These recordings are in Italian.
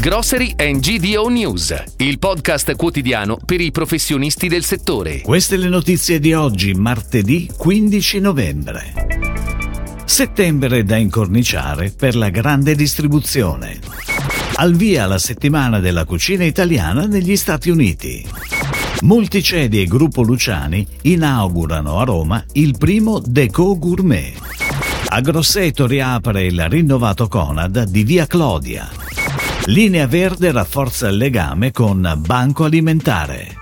Grocery and GDO News, il podcast quotidiano per i professionisti del settore. Queste le notizie di oggi, martedì 15 novembre. Settembre da incorniciare per la grande distribuzione. Al via la settimana della cucina italiana negli Stati Uniti. Multicedi e Gruppo Luciani inaugurano a Roma il primo Deco Gourmet. A Grosseto riapre il rinnovato Conad di Via Clodia. Linea Verde rafforza il legame con Banco Alimentare.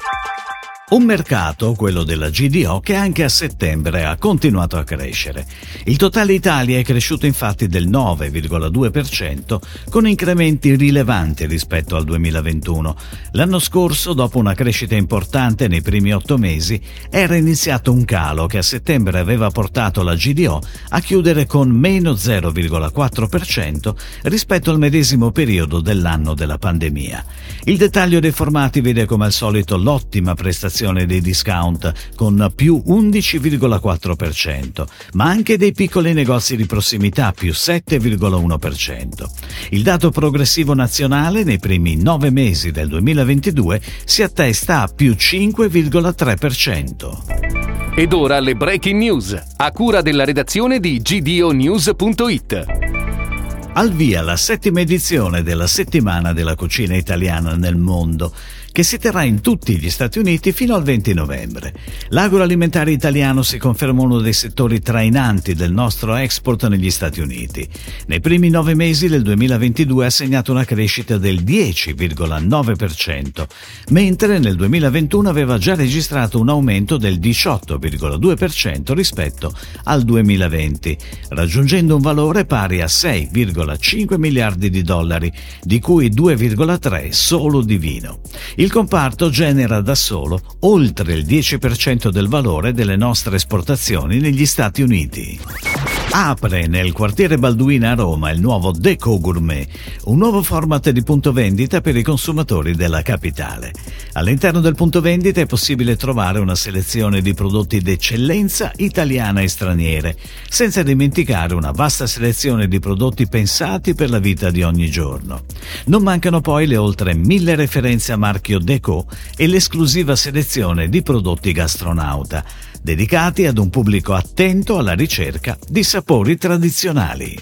Un mercato, quello della GDO, che anche a settembre ha continuato a crescere. Il totale Italia è cresciuto infatti del 9,2%, con incrementi rilevanti rispetto al 2021. L'anno scorso, dopo una crescita importante nei primi otto mesi, era iniziato un calo che a settembre aveva portato la GDO a chiudere con meno 0,4% rispetto al medesimo periodo dell'anno della pandemia. Il dettaglio dei formati vede come al solito l'ottima prestazione inflazione dei discount con più 11,4%, ma anche dei piccoli negozi di prossimità più 7,1%. Il dato progressivo nazionale nei primi nove mesi del 2022 si attesta a più 5,3%. Ed ora le breaking news, a cura della redazione di gdonews.it. Al via la settima edizione della settimana della cucina italiana nel mondo che si terrà in tutti gli Stati Uniti fino al 20 novembre. L'agroalimentare italiano si conferma uno dei settori trainanti del nostro export negli Stati Uniti. Nei primi nove mesi del 2022 ha segnato una crescita del 10,9%, mentre nel 2021 aveva già registrato un aumento del 18,2% rispetto al 2020, raggiungendo un valore pari a 6,5 miliardi di dollari, di cui 2,3 solo di vino. Il comparto genera da solo oltre il 10% del valore delle nostre esportazioni negli Stati Uniti. Apre nel quartiere Balduina a Roma il nuovo Deco Gourmet, un nuovo format di punto vendita per i consumatori della capitale. All'interno del punto vendita è possibile trovare una selezione di prodotti d'eccellenza italiana e straniere, senza dimenticare una vasta selezione di prodotti pensati per la vita di ogni giorno. Non mancano poi le oltre mille referenze a marchio Deco e l'esclusiva selezione di prodotti gastronauta dedicati ad un pubblico attento alla ricerca di sapori tradizionali.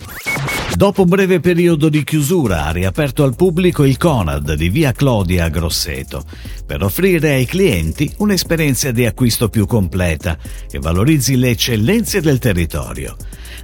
Dopo un breve periodo di chiusura ha riaperto al pubblico il Conad di Via Clodia a Grosseto per offrire ai clienti un'esperienza di acquisto più completa che valorizzi le eccellenze del territorio.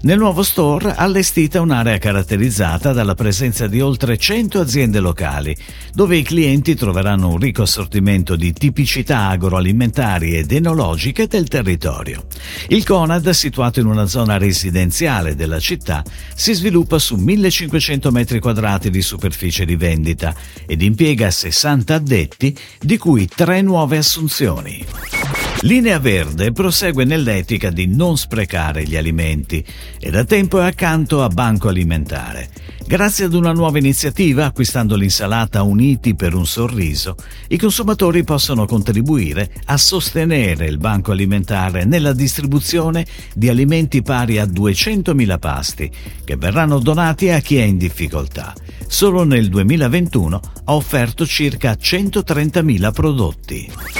Nel nuovo store allestita un'area caratterizzata dalla presenza di oltre 100 aziende locali, dove i clienti troveranno un ricco assortimento di tipicità agroalimentari ed enologiche del territorio. Il Conad, situato in una zona residenziale della città, si sviluppa su 1500 metri quadrati di superficie di vendita ed impiega 60 addetti, di cui tre nuove assunzioni. Linea Verde prosegue nell'etica di non sprecare gli alimenti e da tempo è accanto a Banco Alimentare. Grazie ad una nuova iniziativa, acquistando l'insalata Uniti per un sorriso, i consumatori possono contribuire a sostenere il Banco Alimentare nella distribuzione di alimenti pari a 200.000 pasti, che verranno donati a chi è in difficoltà. Solo nel 2021 ha offerto circa 130.000 prodotti.